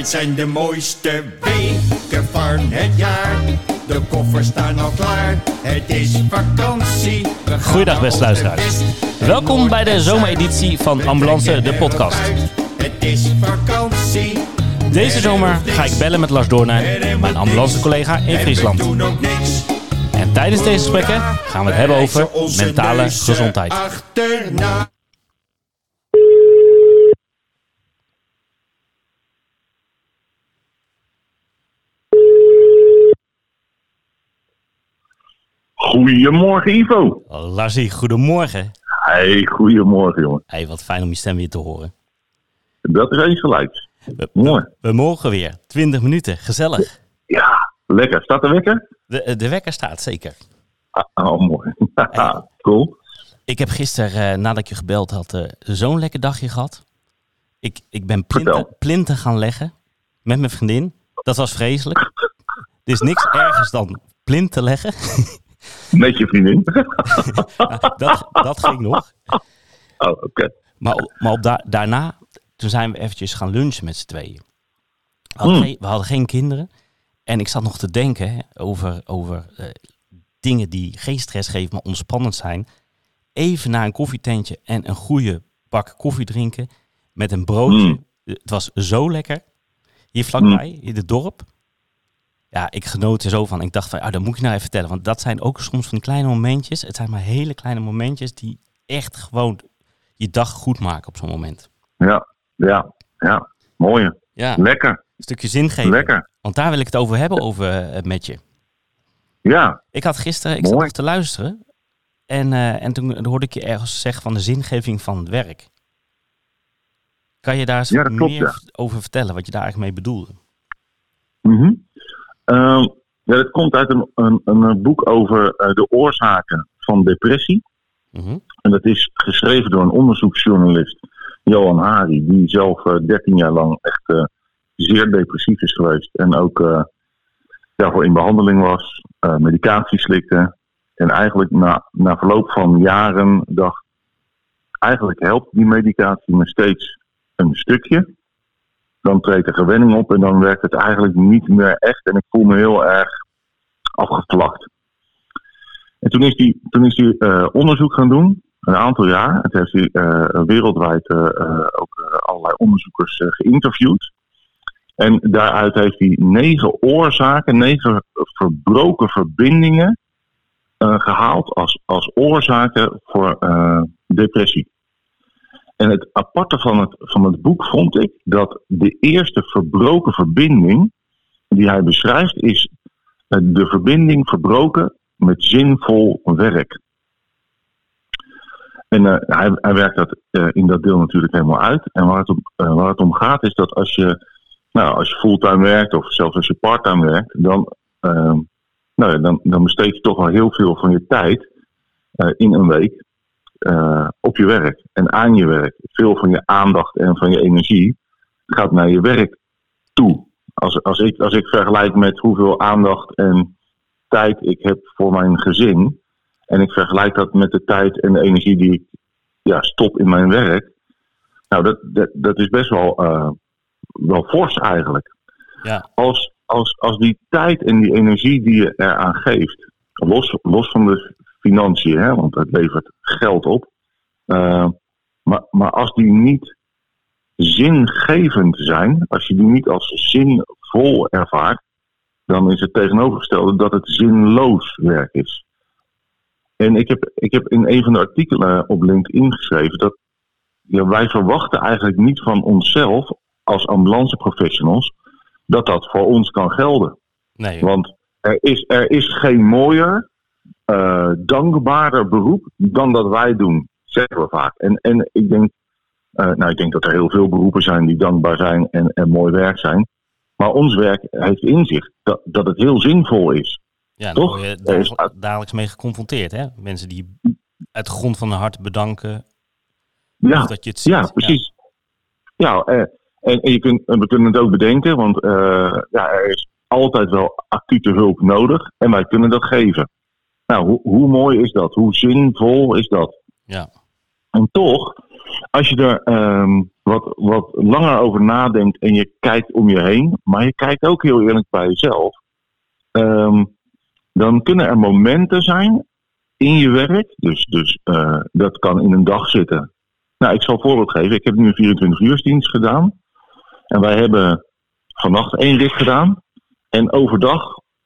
Dit zijn de mooiste weken van het jaar. De koffers staan al klaar. Het is vakantie. Goeiedag, beste luisteraars. Welkom bij de zomereditie van Ambulance, de podcast. Het is vakantie. Deze zomer ga ik bellen met Lars Doornijn, mijn ambulancecollega in Friesland. En tijdens deze gesprekken gaan we het hebben over mentale gezondheid. Goedemorgen Ivo. Larsie, goedemorgen. Hey, goedemorgen jongen. Hey, wat fijn om je stem weer te horen. Dat is eens gelijk. We, Mooi. we mogen weer. 20 minuten, gezellig. Ja, lekker. Staat de wekker? De, de wekker staat zeker. Ah, oh, mooi. cool. Ik heb gisteren, eh, nadat ik je gebeld had, eh, zo'n lekker dagje gehad. Ik, ik ben plinten gaan leggen met mijn vriendin. Dat was vreselijk. Er is niks ergers dan plinten leggen. Met je vriendin. dat, dat ging nog. oh, oké. Maar, op- maar op da- daarna, toen zijn we eventjes gaan lunchen met z'n tweeën. We hadden, Hmm. geen, we hadden geen kinderen. En ik zat nog te denken hè, over, over eh, dingen die geen stress geven, maar ontspannend zijn. Even naar een koffietentje en een goede bak koffie drinken met een broodje. Hmm. Het was zo lekker. Hier vlakbij, in het dorp. Ja, ik genoot er zo van. Ik dacht van, ah, dat moet ik nou even vertellen. Want dat zijn ook soms van die kleine momentjes. Het zijn maar hele kleine momentjes die echt gewoon je dag goed maken op zo'n moment. Ja, ja, ja. Mooi. Ja, een Lekker. stukje zingeving. Lekker. Want daar wil ik het over hebben, over eh, met je. Ja, Ik had gisteren, ik zat nog te luisteren. En, eh, en toen hoorde ik je ergens zeggen van de zingeving van het werk. Kan je daar eens Ja, dat klopt, meer ja. over vertellen, wat je daar eigenlijk mee bedoelde? Mhm. Ehm, ja, dat komt uit een, een, een boek over eh, de oorzaken van depressie. Mhm. En dat is geschreven door een onderzoeksjournalist, Johan Hari, die zelf eh, 13 jaar lang echt eh, zeer depressief is geweest. En ook eh, daarvoor in behandeling was, eh, medicatie slikte. En eigenlijk na, na verloop van jaren dacht, eigenlijk helpt die medicatie me steeds een stukje. Dan treedt er gewenning op en dan werkt het eigenlijk niet meer echt. En ik voel me heel erg afgevlakt. En toen is hij, toen is hij eh, onderzoek gaan doen, een aantal jaar. Toen heeft hij eh, wereldwijd eh, ook allerlei onderzoekers geïnterviewd. En daaruit heeft hij negen oorzaken, negen verbroken verbindingen eh, gehaald als, als oorzaken voor depressie. En het aparte van het, van het boek vond ik dat de eerste verbroken verbinding die hij beschrijft is eh, de verbinding verbroken met zinvol werk. En eh, hij, hij werkt dat eh, in dat deel natuurlijk helemaal uit. En waar het, om, waar het om gaat is dat als je, nou, als je fulltime werkt of zelfs als je parttime werkt, dan, nou dan, dan besteed je toch wel heel veel van je tijd in een week eh, op je werk en aan je werk. Veel van je aandacht en van je energie gaat naar je werk toe. Als, als, ik, als ik vergelijk met hoeveel aandacht en tijd ik heb voor mijn gezin. En ik vergelijk dat met de tijd en de energie die ik ja, stop in mijn werk. Nou, dat, dat, dat is best wel, eh, wel fors eigenlijk. Ja. Als, als, als die tijd en die energie die je eraan geeft, los, los van de financiën, hè, want het levert geld op. eh, maar, maar als die niet zingevend zijn, als je die niet als zinvol ervaart, dan is het tegenovergestelde dat het zinloos werk is. En ik heb, ik heb in een van de artikelen op LinkedIn geschreven dat ja, wij verwachten eigenlijk niet van onszelf als ambulanceprofessionals dat dat voor ons kan gelden. Nee, Want er is, er is geen mooier, eh, dankbaarder beroep dan dat wij doen, zeggen we vaak. En, en ik, denk, eh, nou, ik denk dat er heel veel beroepen zijn die dankbaar zijn en, en mooi werk zijn. Maar ons werk heeft inzicht dat, dat het heel zinvol is. ja, daar word je is- dagelijks, dagelijks mee geconfronteerd. Hè? Mensen die uit de grond van hun hart bedanken. Ja, dat je het ziet. ja precies. Ja, eh, en, en je kunt, we kunnen het ook bedenken, want ja, er is altijd wel acute hulp nodig en wij kunnen dat geven. Nou, hoe, hoe mooi is dat? Hoe zinvol is dat? Ja. En toch als je er ehm, wat, wat langer over nadenkt en je kijkt om je heen, maar je kijkt ook heel eerlijk bij jezelf, ehm, dan kunnen er momenten zijn in je werk, dus, dus eh, dat kan in een dag zitten. Nou, ik zal een voorbeeld geven. Ik heb nu een 24 uursdienst gedaan. En wij hebben vannacht één rit gedaan. En overdag,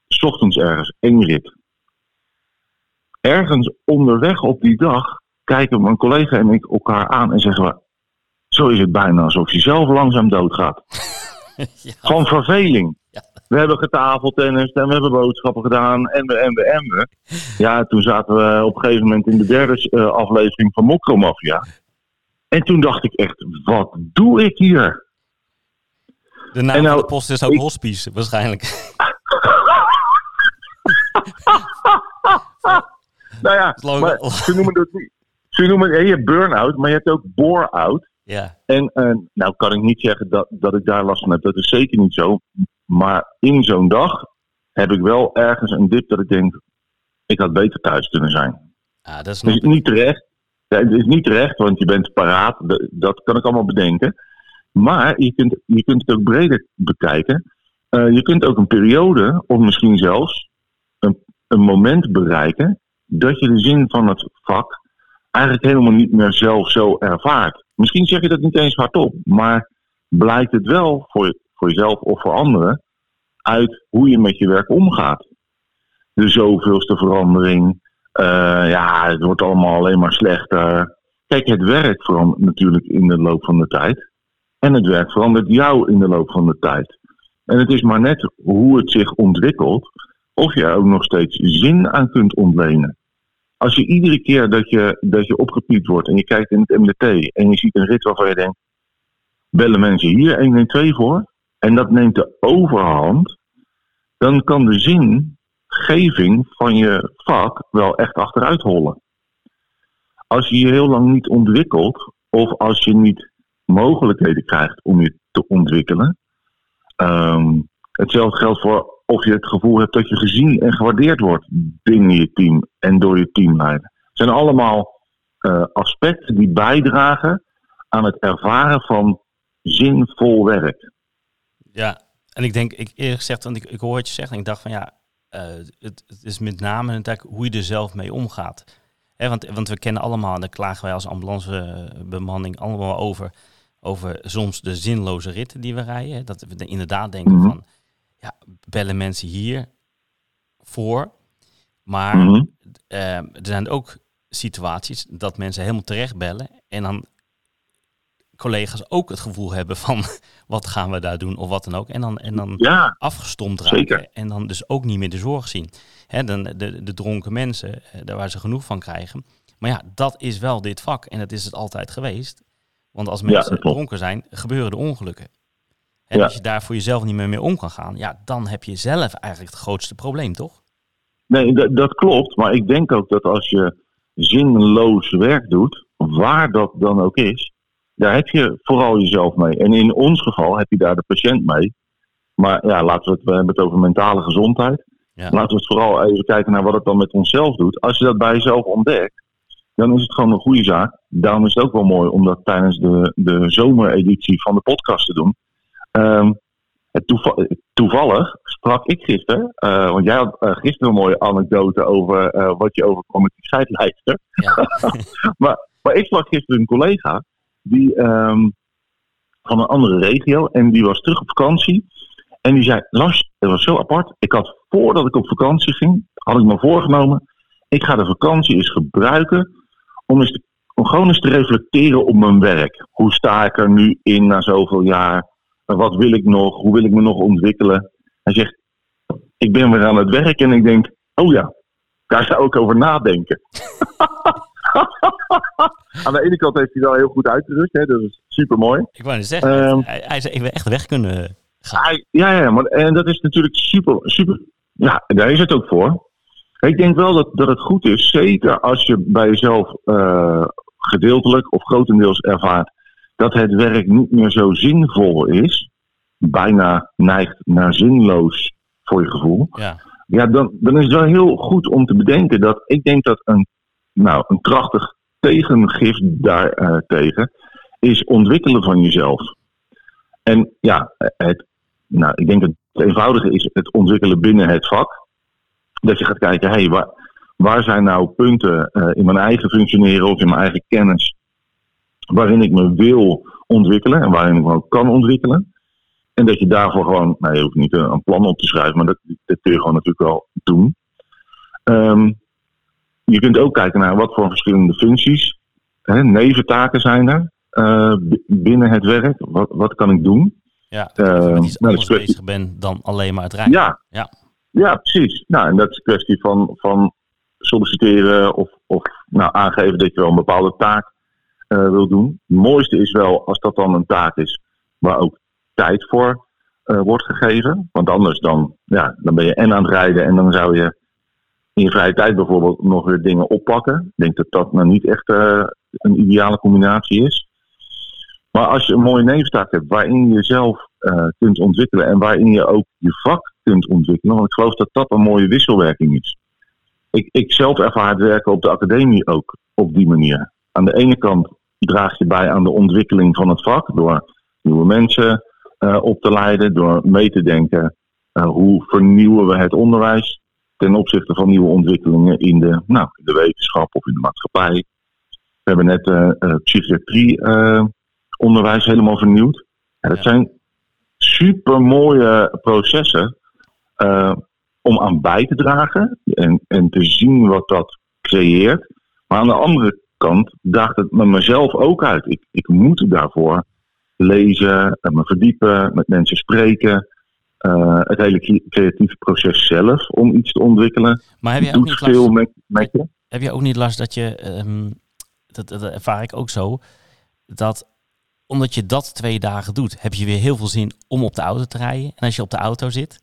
s ochtends ergens, één rit. Ergens onderweg op die dag kijken mijn collega en ik elkaar aan en zeggen we... Zo is het bijna alsof je zelf langzaam doodgaat. ja. Van verveling. Ja. We hebben getafeltennis en we hebben boodschappen gedaan en we en we en we. Ja, toen zaten we op een gegeven moment in de derde eh, aflevering van Mokromafia. En toen dacht ik echt, wat doe ik hier? De naam En nou, van de post is ook ik- hospice, waarschijnlijk. Nou ja, maar ze noemen dat niet. Ze noemen ja, je hebt burn-out, maar je hebt ook bore-out. ja, En eh, nou kan ik niet zeggen dat, dat ik daar last van heb. Dat is zeker niet zo. Maar in zo'n dag heb ik wel ergens een dip dat ik denk, ik had beter thuis kunnen zijn. ah, dat is Het is niet terecht. Ja, Het is niet terecht, want je bent paraat. Dat- Dat kan ik allemaal bedenken. Maar je kunt, je kunt het ook breder bekijken. Eh, je kunt ook een periode, of misschien zelfs een, een moment bereiken, dat je de zin van het vak eigenlijk helemaal niet meer zelf zo ervaart. Misschien zeg je dat niet eens hardop, maar blijkt het wel voor, voor jezelf of voor anderen uit hoe je met je werk omgaat. De zoveelste verandering, eh, ja, het wordt allemaal alleen maar slechter. Kijk, het werk verandert natuurlijk in de loop van de tijd. En het werk verandert jou in de loop van de tijd. En het is maar net hoe het zich ontwikkelt, of je er ook nog steeds zin aan kunt ontlenen. Als je iedere keer dat je, dat je opgepiept wordt en je kijkt in het MDT en je ziet een rit waarvan je denkt, bellen mensen hier 112 voor, en dat neemt de overhand, dan kan de zingeving van je vak wel echt achteruit hollen. Als je je heel lang niet ontwikkelt, of als je niet mogelijkheden krijgt om je te ontwikkelen. ehm, hetzelfde geldt voor of je het gevoel hebt dat je gezien en gewaardeerd wordt binnen je team en door je teamleider. Het zijn allemaal eh, aspecten die bijdragen aan het ervaren van zinvol werk. Ja, en ik denk, ik eerlijk gezegd, want ik, ik hoor je zegt en ik dacht van ja, eh, het, het is met name natuurlijk hoe je er zelf mee omgaat. Hè, want, want we kennen allemaal, en daar klagen wij als ambulancebemanning allemaal over, over soms de zinloze ritten die we rijden. hè. Dat we inderdaad denken Mhm. van, ja, bellen mensen hier voor. Maar Mhm. eh, er zijn ook situaties dat mensen helemaal terecht bellen en dan collega's ook het gevoel hebben van wat gaan we daar doen of wat dan ook. En dan, en dan Ja, afgestompt raken Zeker. en dan dus ook niet meer de zorg zien. Hè, dan de, de dronken mensen, eh, daar waar ze genoeg van krijgen. Maar ja, dat is wel dit vak en dat is het altijd geweest. Want als mensen dronken zijn, gebeuren er ongelukken. En Ja. als je daar voor jezelf niet meer mee om kan gaan, ja, dan heb je zelf eigenlijk het grootste probleem, toch? nee, dat, dat klopt. Maar ik denk ook dat als je zinloos werk doet, waar dat dan ook is, daar heb je vooral jezelf mee. En in ons geval heb je daar de patiënt mee. Maar ja, laten we het, we hebben het over mentale gezondheid. Ja. Laten we het vooral even kijken naar wat het dan met onszelf doet. Als je dat bij jezelf ontdekt, dan is het gewoon een goede zaak. Daarom is het ook wel mooi om dat tijdens de, de zomereditie van de podcast te doen. Ehm, toeval- toevallig sprak ik gisteren, eh, want jij had eh, gisteren een mooie anekdote over eh, wat je overkwam met die. Ja. maar, maar ik sprak gisteren een collega die ehm, van een andere regio en die was terug op vakantie. En die zei, Lars, het was zo apart. Ik had voordat ik op vakantie ging, had ik me voorgenomen, ik ga de vakantie eens gebruiken om, eens te- om gewoon eens te reflecteren op mijn werk. Hoe sta ik er nu in na zoveel jaar? Wat wil ik nog? Hoe wil ik me nog ontwikkelen? Hij zegt, ik ben weer aan het werk en ik denk, oh ja, daar zou ik over nadenken. aan de ene kant heeft hij wel heel goed uitgerust, hè, dat is super mooi. Ik wou niet zeggen, Ehm. hij, hij zei, ik wil echt weg kunnen gaan. Hij- Ja, ja, maar en dat is natuurlijk super, super. Ja, daar is het ook voor. Ik denk wel dat, dat het goed is, zeker als je bij jezelf eh, gedeeltelijk of grotendeels ervaart dat het werk niet meer zo zinvol is, bijna neigt naar zinloos voor je gevoel. Ja, Ja, dan, dan is het wel heel goed om te bedenken dat ik denk dat een, nou, een krachtig tegengif daartegen is ontwikkelen van jezelf. En ja, het, nou, ik denk dat het eenvoudige is het ontwikkelen binnen het vak. Dat je gaat kijken, hé, hey, waar, waar zijn nou punten uh, in mijn eigen functioneren of in mijn eigen kennis waarin ik me wil ontwikkelen en waarin ik me ook kan ontwikkelen. En dat je daarvoor gewoon, nou je hoeft niet een, een plan op te schrijven, maar dat, dat kun je gewoon natuurlijk wel doen. Um, je kunt ook kijken naar wat voor verschillende functies, hè, neventaken zijn er uh, binnen het werk. Wat, wat kan ik doen? Ja, dat uh, je iets nou, kwestie... bezig bent dan alleen maar het rijden. Ja, ja. ja precies. Nou, en dat is een kwestie van, van solliciteren of, of nou, aangeven dat je wel een bepaalde taak wil doen. Het mooiste is wel als dat dan een taak is waar ook tijd voor uh, wordt gegeven. Want anders dan, ja, dan ben je en aan het rijden en dan zou je in je vrije tijd bijvoorbeeld nog weer dingen oppakken. Ik denk dat dat nou niet echt uh, een ideale combinatie is. Maar als je een mooie nevenstaak hebt waarin je jezelf kunt ontwikkelen en waarin je ook je vak kunt ontwikkelen, want ik geloof dat dat een mooie wisselwerking is. Ik, ik zelf ervaar het werken op de academie ook op die manier. Aan de ene kant draag je bij aan de ontwikkeling van het vak door nieuwe mensen uh, op te leiden, door mee te denken uh, hoe vernieuwen we het onderwijs ten opzichte van nieuwe ontwikkelingen in de, nou, in de wetenschap of in de maatschappij. We hebben net uh, psychiatrie onderwijs helemaal vernieuwd. Ja, dat zijn super mooie processen om aan bij te dragen en, en te zien wat dat creëert. Maar aan de andere kant daagt het me mezelf ook uit. Ik, ik moet daarvoor lezen, me verdiepen, met mensen spreken. Uh, het hele creatieve proces zelf om iets te ontwikkelen. Maar heb je ook niet veel last, met, met je? Heb je ook niet last dat je, um, dat, dat ervaar ik ook zo, dat omdat je dat twee dagen doet, heb je weer heel veel zin om op de auto te rijden. En als je op de auto zit,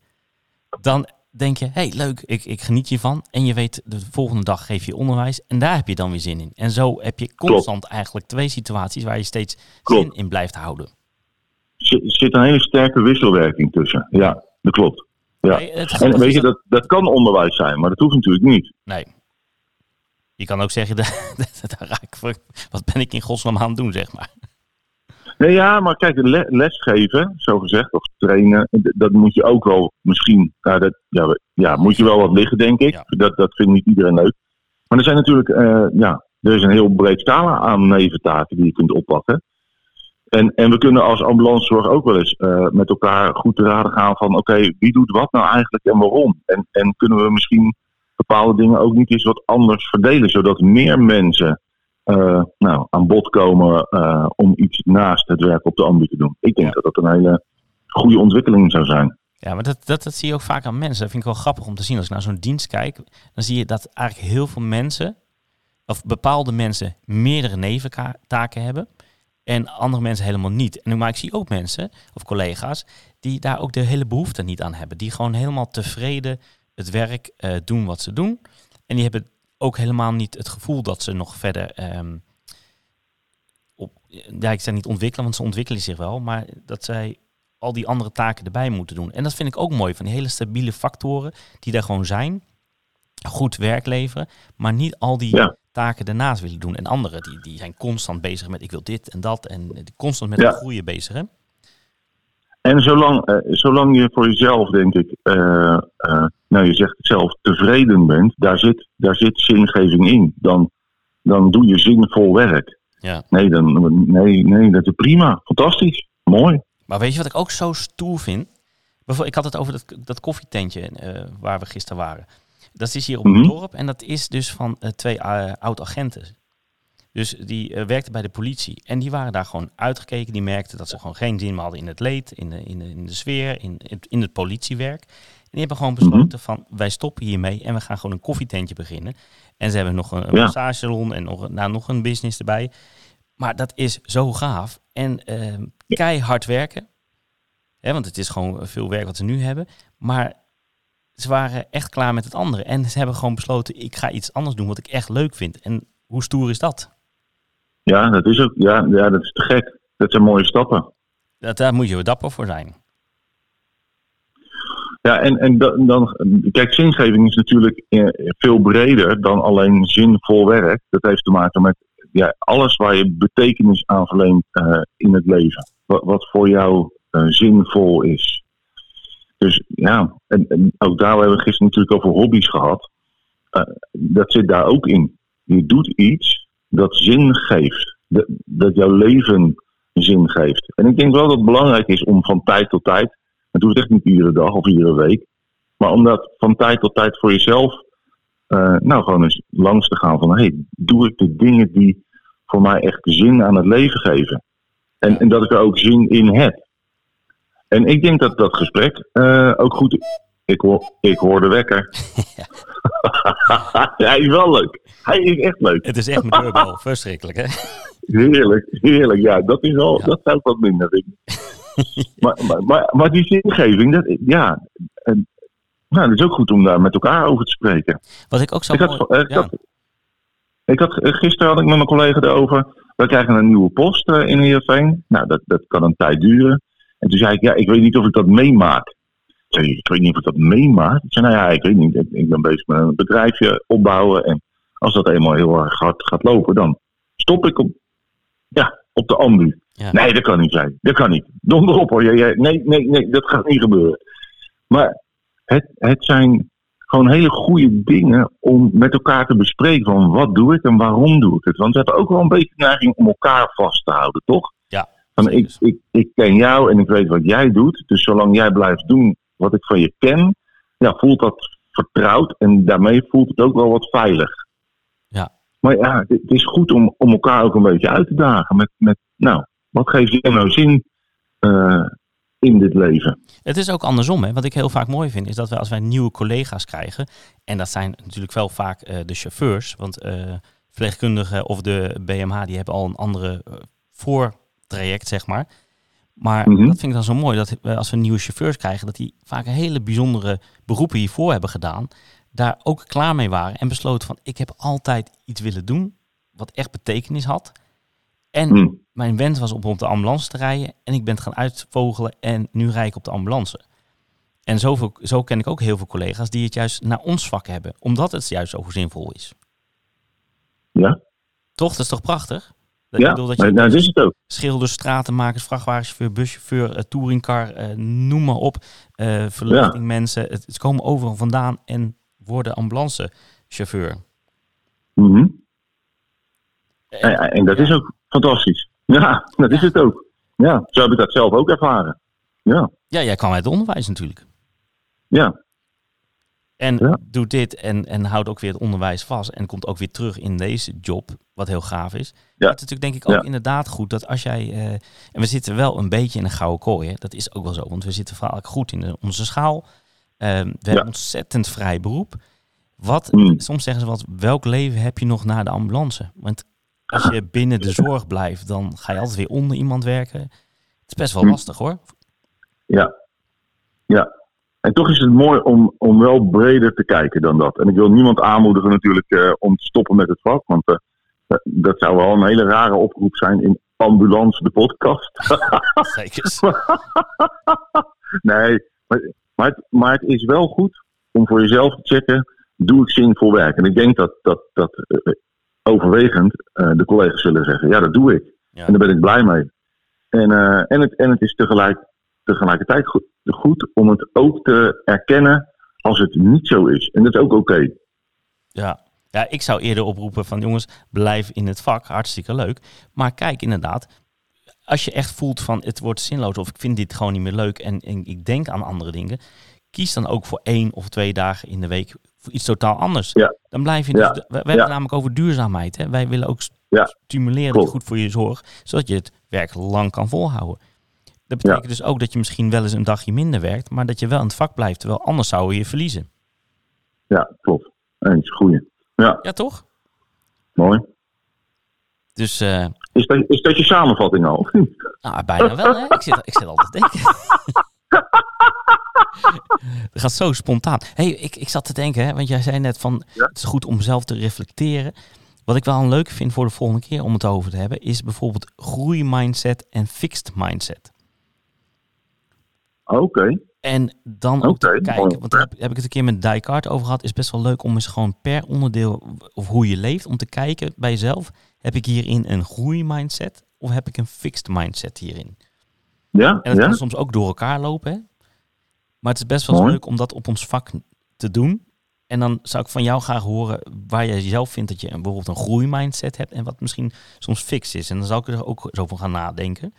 dan denk je, hey, leuk, ik, ik geniet hiervan. En je weet, de volgende dag geef je onderwijs en daar heb je dan weer zin in. En zo heb je constant eigenlijk twee situaties waar je steeds zin in blijft houden. Er zit een hele sterke wisselwerking tussen. Ja, dat klopt. Ja. en weet je, dat, dat kan onderwijs zijn, maar dat hoeft natuurlijk niet. Nee. Je kan ook zeggen, daar raak ik, wat ben ik in godsnaam aan het doen, zeg maar. Nee, ja, maar kijk, lesgeven, zo gezegd, of trainen, dat moet je ook wel misschien, nou, dat, ja, ja, moet je wel wat liggen, denk ik. Dat, dat vindt niet iedereen leuk. Maar er zijn natuurlijk, uh, ja, er is een heel breed scala aan neventaken die je kunt oppakken. En, en we kunnen als ambulancezorg ook wel eens uh, met elkaar goed te raden gaan van, oké, wie doet wat nou eigenlijk en waarom? En, en kunnen we misschien bepaalde dingen ook niet eens wat anders verdelen, zodat meer mensen uh, nou, aan bod komen uh, om iets naast het werk op de ambu te doen. Ik denk ja. dat dat een hele goede ontwikkeling zou zijn. Ja, maar dat, dat, dat zie je ook vaak aan mensen. Dat vind ik wel grappig om te zien. Als ik naar zo'n dienst kijk, dan zie je dat eigenlijk heel veel mensen, of bepaalde mensen, meerdere neventaken hebben. En andere mensen helemaal niet. En maar ik zie ook mensen, of collega's, die daar ook de hele behoefte niet aan hebben. Die gewoon helemaal tevreden het werk uh, doen wat ze doen. En die hebben ook helemaal niet het gevoel dat ze nog verder. Um, op, ja, ik zeg niet ontwikkelen, want ze ontwikkelen zich wel, maar dat zij al die andere taken erbij moeten doen. En dat vind ik ook mooi van die hele stabiele factoren die daar gewoon zijn. Goed werk leveren, maar niet al die taken daarnaast willen doen. En anderen die, die zijn constant bezig met ik wil dit en dat en constant met ja. het groeien bezig. Hè? En zolang, uh, zolang je voor jezelf, denk ik, uh, uh, nou je zegt het zelf, tevreden bent, daar zit, daar zit zingeving in. Dan, dan doe je zinvol werk. Ja. Nee, dan, nee, nee, dat is prima. Fantastisch. Mooi. Maar weet je wat ik ook zo stoer vind? Ik had het over dat, dat koffietentje waar we gisteren waren. Dat is hier op het mm -hmm. dorp en dat is dus van twee oud-agenten. Dus die uh, werkte bij de politie. En die waren daar gewoon uitgekeken. Die merkten dat ze gewoon geen zin meer hadden in het leed, in de, in de, in de sfeer, in, in het politiewerk. En die hebben gewoon besloten van wij stoppen hiermee en we gaan gewoon een koffietentje beginnen. En ze hebben nog een, een ja. massagesalon en nog, nou, nog een business erbij. Maar dat is zo gaaf. En uh, keihard werken. Hè, want het is gewoon veel werk wat ze nu hebben. Maar ze waren echt klaar met het andere. En ze hebben gewoon besloten, ik ga iets anders doen wat ik echt leuk vind. En hoe stoer is dat? Ja, dat is ook. Ja, ja, dat is te gek. Dat zijn mooie stappen. Dat, daar moet je dapper voor zijn. Ja, en, en dan, dan, kijk, zingeving is natuurlijk eh, veel breder dan alleen zinvol werk. Dat heeft te maken met ja, alles waar je betekenis aan verleent eh, in het leven. Wat, wat voor jou eh, zinvol is. Dus ja, en, en ook daar hebben we gisteren natuurlijk over hobby's gehad. Eh, dat zit daar ook in. Je doet iets dat zin geeft. Dat, jouw leven zin geeft. En ik denk wel dat het belangrijk is om van tijd tot tijd, het echt niet iedere dag of iedere week, maar om dat van tijd tot tijd voor jezelf, eh, nou gewoon eens langs te gaan van, hey, doe ik de dingen die voor mij echt zin aan het leven geven? En, en dat ik er ook zin in heb. En ik denk dat dat gesprek eh, ook goed ik ik hoor de wekker. Hij is wel leuk. Hij is echt leuk. Het is echt mijn deurbel. Verschrikkelijk, hè? Heerlijk, heerlijk. Ja, dat is al, dat zou ik wat minder vinden. maar, maar, maar, maar die zingeving, dat, ja, en, nou, het is ook goed om daar met elkaar over te spreken. Wat ik ook zo Ik mooi... had, eh, ik, ja. had, ik had, eh, gisteren had ik met mijn collega erover. We krijgen een nieuwe post eh, in Heerenveen. Nou, dat, dat kan een tijd duren. En toen zei ik, ja, ik weet niet of ik dat meemaak. Ik weet niet of ik dat meemaak. Ik zei, nou ja, ik weet niet. Ik, ben bezig met een bedrijfje opbouwen. En als dat eenmaal heel erg hard gaat lopen, dan stop ik op, ja, op de ambu. Ja. Nee, dat kan niet zijn. Dat kan niet. Donder op hoor. Nee, nee, nee, dat gaat niet gebeuren. Maar het, het zijn gewoon hele goede dingen om met elkaar te bespreken van wat doe ik en waarom doe ik het. Want we hebben ook wel een beetje de neiging om elkaar vast te houden, toch? Ja, Van ik, ik, ik ken jou en ik weet wat jij doet. Dus zolang jij blijft doen wat ik van je ken, ja, voelt dat vertrouwd en daarmee voelt het ook wel wat veilig. Ja. Maar ja, het, is goed om, om elkaar ook een beetje uit te dagen met, met nou, wat geeft je nou zin eh, in dit leven? Het is ook andersom. Hè. Wat ik heel vaak mooi vind, is dat we als wij nieuwe collega's krijgen, en dat zijn natuurlijk wel vaak eh, de chauffeurs, want eh verpleegkundigen of de BMH, die hebben al een andere voortraject, zeg maar. Maar Mhm. dat vind ik dan zo mooi, dat we, als we nieuwe chauffeurs krijgen, dat die vaak hele bijzondere beroepen hiervoor hebben gedaan, daar ook klaar mee waren en besloten van, ik heb altijd iets willen doen wat echt betekenis had. En Hm. mijn wens was om op de ambulance te rijden. En ik ben het gaan uitvogelen en nu rijd ik op de ambulance. En zoveel, zo ken ik ook heel veel collega's die het juist naar ons vak hebben. Omdat het juist zo zinvol is. Ja, Toch? Dat is toch prachtig? Ik ja. bedoel, dat je nou, dat is het ook. schilders, stratenmakers, vrachtwagenchauffeur, buschauffeur, eh, touringcar, eh, noem maar op. eh verlichtingmensen. Het, het komen overal vandaan en worden ambulancechauffeur. Mhm. En- En, en dat is ook fantastisch. Ja, dat is het ook. Ja, zo heb ik dat zelf ook ervaren. Ja, ja, jij kwam uit het onderwijs natuurlijk. ja, En Ja. doet dit en, en houdt ook weer het onderwijs vast. En komt ook weer terug in deze job, wat heel gaaf is. Ja. Het is natuurlijk denk ik ook Ja. inderdaad goed dat als jij... eh, en we zitten wel een beetje in een gouden kooi, hè. dat is ook wel zo. Want we zitten vaak goed in de- onze schaal. Ehm, we hebben ontzettend vrij beroep. Wat, Mm. soms zeggen ze wat, welk leven heb je nog na de ambulance? Want als je binnen de zorg blijft, dan ga je altijd weer onder iemand werken. Het is best wel Mm. lastig hoor. ja. Ja. En toch is het mooi om, om wel breder te kijken dan dat. En ik wil niemand aanmoedigen natuurlijk eh, om te stoppen met het vak. Want eh, dat zou wel een hele rare oproep zijn in Ambulance de podcast. Zeker. nee, maar, maar, het, maar het is wel goed om voor jezelf te checken, doe ik zinvol werk? En ik denk dat, dat, dat eh, overwegend de collega's zullen zeggen, ja dat doe ik. Ja. En daar ben ik blij mee. En, en, het, en het is tegelijk, tegelijkertijd goed, goed om het ook te erkennen als het niet zo is. En dat is ook oké. Ja. ja, ik zou eerder oproepen van jongens, blijf in het vak, hartstikke leuk. Maar kijk inderdaad, als je echt voelt van het wordt zinloos of ik vind dit gewoon niet meer leuk en, en ik denk aan andere dingen, kies dan ook voor één of twee dagen in de week voor iets totaal anders. Ja. Dan blijf je, dus, Ja. we, we hebben het Ja. namelijk over duurzaamheid. Hè? Wij willen ook stimuleren dat goed voor je zorg, zodat je het werk lang kan volhouden. Dat betekent dus ook dat je misschien wel eens een dagje minder werkt, maar dat je wel in het vak blijft, terwijl anders zou je je verliezen. Ja, klopt. Eens, goeie. Ja, Ja, toch? mooi. Dus eh, Is dat, is dat je samenvatting al? Nou, bijna wel, hè? Ik zit, ik zit altijd te denken. Het gaat zo spontaan. hey, ik, ik zat te denken, hè, want jij zei net van... Ja? het is goed om zelf te reflecteren. Wat ik wel een leuk vind voor de volgende keer om het over te hebben... is bijvoorbeeld groeimindset en fixed mindset. Oké. En dan ook te kijken, want daar heb, heb ik het een keer met Dijkart over gehad, is best wel leuk om eens gewoon per onderdeel, of hoe je leeft, om te kijken bij jezelf, heb ik hierin een groeimindset of heb ik een fixed mindset hierin? Ja, En dat ja. kan soms ook door elkaar lopen, hè? maar het is best wel Mooi. leuk om dat op ons vak te doen. En dan zou ik van jou graag horen waar jij zelf vindt dat je bijvoorbeeld een groeimindset hebt en wat misschien soms fix is. En dan zou ik er ook zo van gaan nadenken.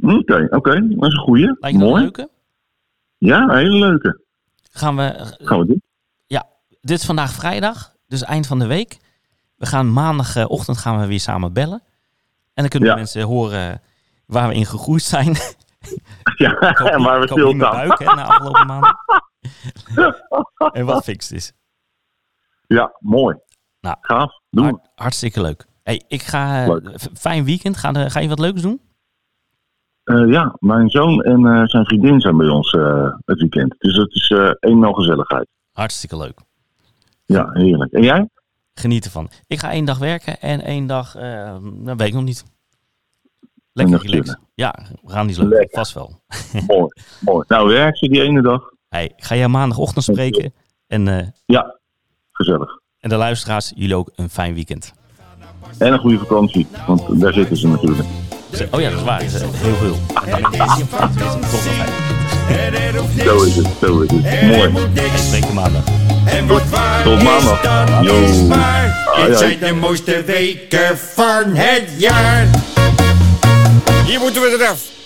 Oké, oké. Dat is een goeie. Lijkt dat een Mooi. leuke? Ja, een hele leuke. Gaan we, Gaan we doen. dit is vandaag vrijdag, dus eind van de week. We gaan maandagochtend gaan we weer samen bellen. En dan kunnen Ja. mensen horen waar we in gegroeid zijn. Ja, niet- maar we ik buik hè, na afgelopen maanden. en wat fixed is. Ja, mooi. Nou, Gaaf. Doen. Hart- hartstikke leuk. Hey, ik ga, eh, Leuk. fijn weekend. Ga, de- ga je wat leuks doen? Eh, ja, mijn zoon en eh, zijn vriendin zijn bij ons eh, het weekend. Dus het is eenmaal gezelligheid. Hartstikke leuk. Ja, heerlijk. En jij? Geniet ervan. Ik ga één dag werken en één dag, dat weet ik nog niet. Lekker relaxed. Ja, we gaan iets leuk. Vast wel. mooi, mooi. Nou, werk ze die ene dag? Hey, ik ga je maandagochtend spreken. En, Ja, gezellig. en de luisteraars, jullie ook een fijn weekend. En een goede vakantie, want daar zitten ze natuurlijk. Oh ja, dat is waar. Dat is Heel veel. Fijn. En hoeft Zo is het, zo is het. En Mooi. niks. Spreek je maandag. En wat waar Tot maandag. Yo. Dit hoi. zijn de mooiste weken van het jaar. Hier moeten we eraf.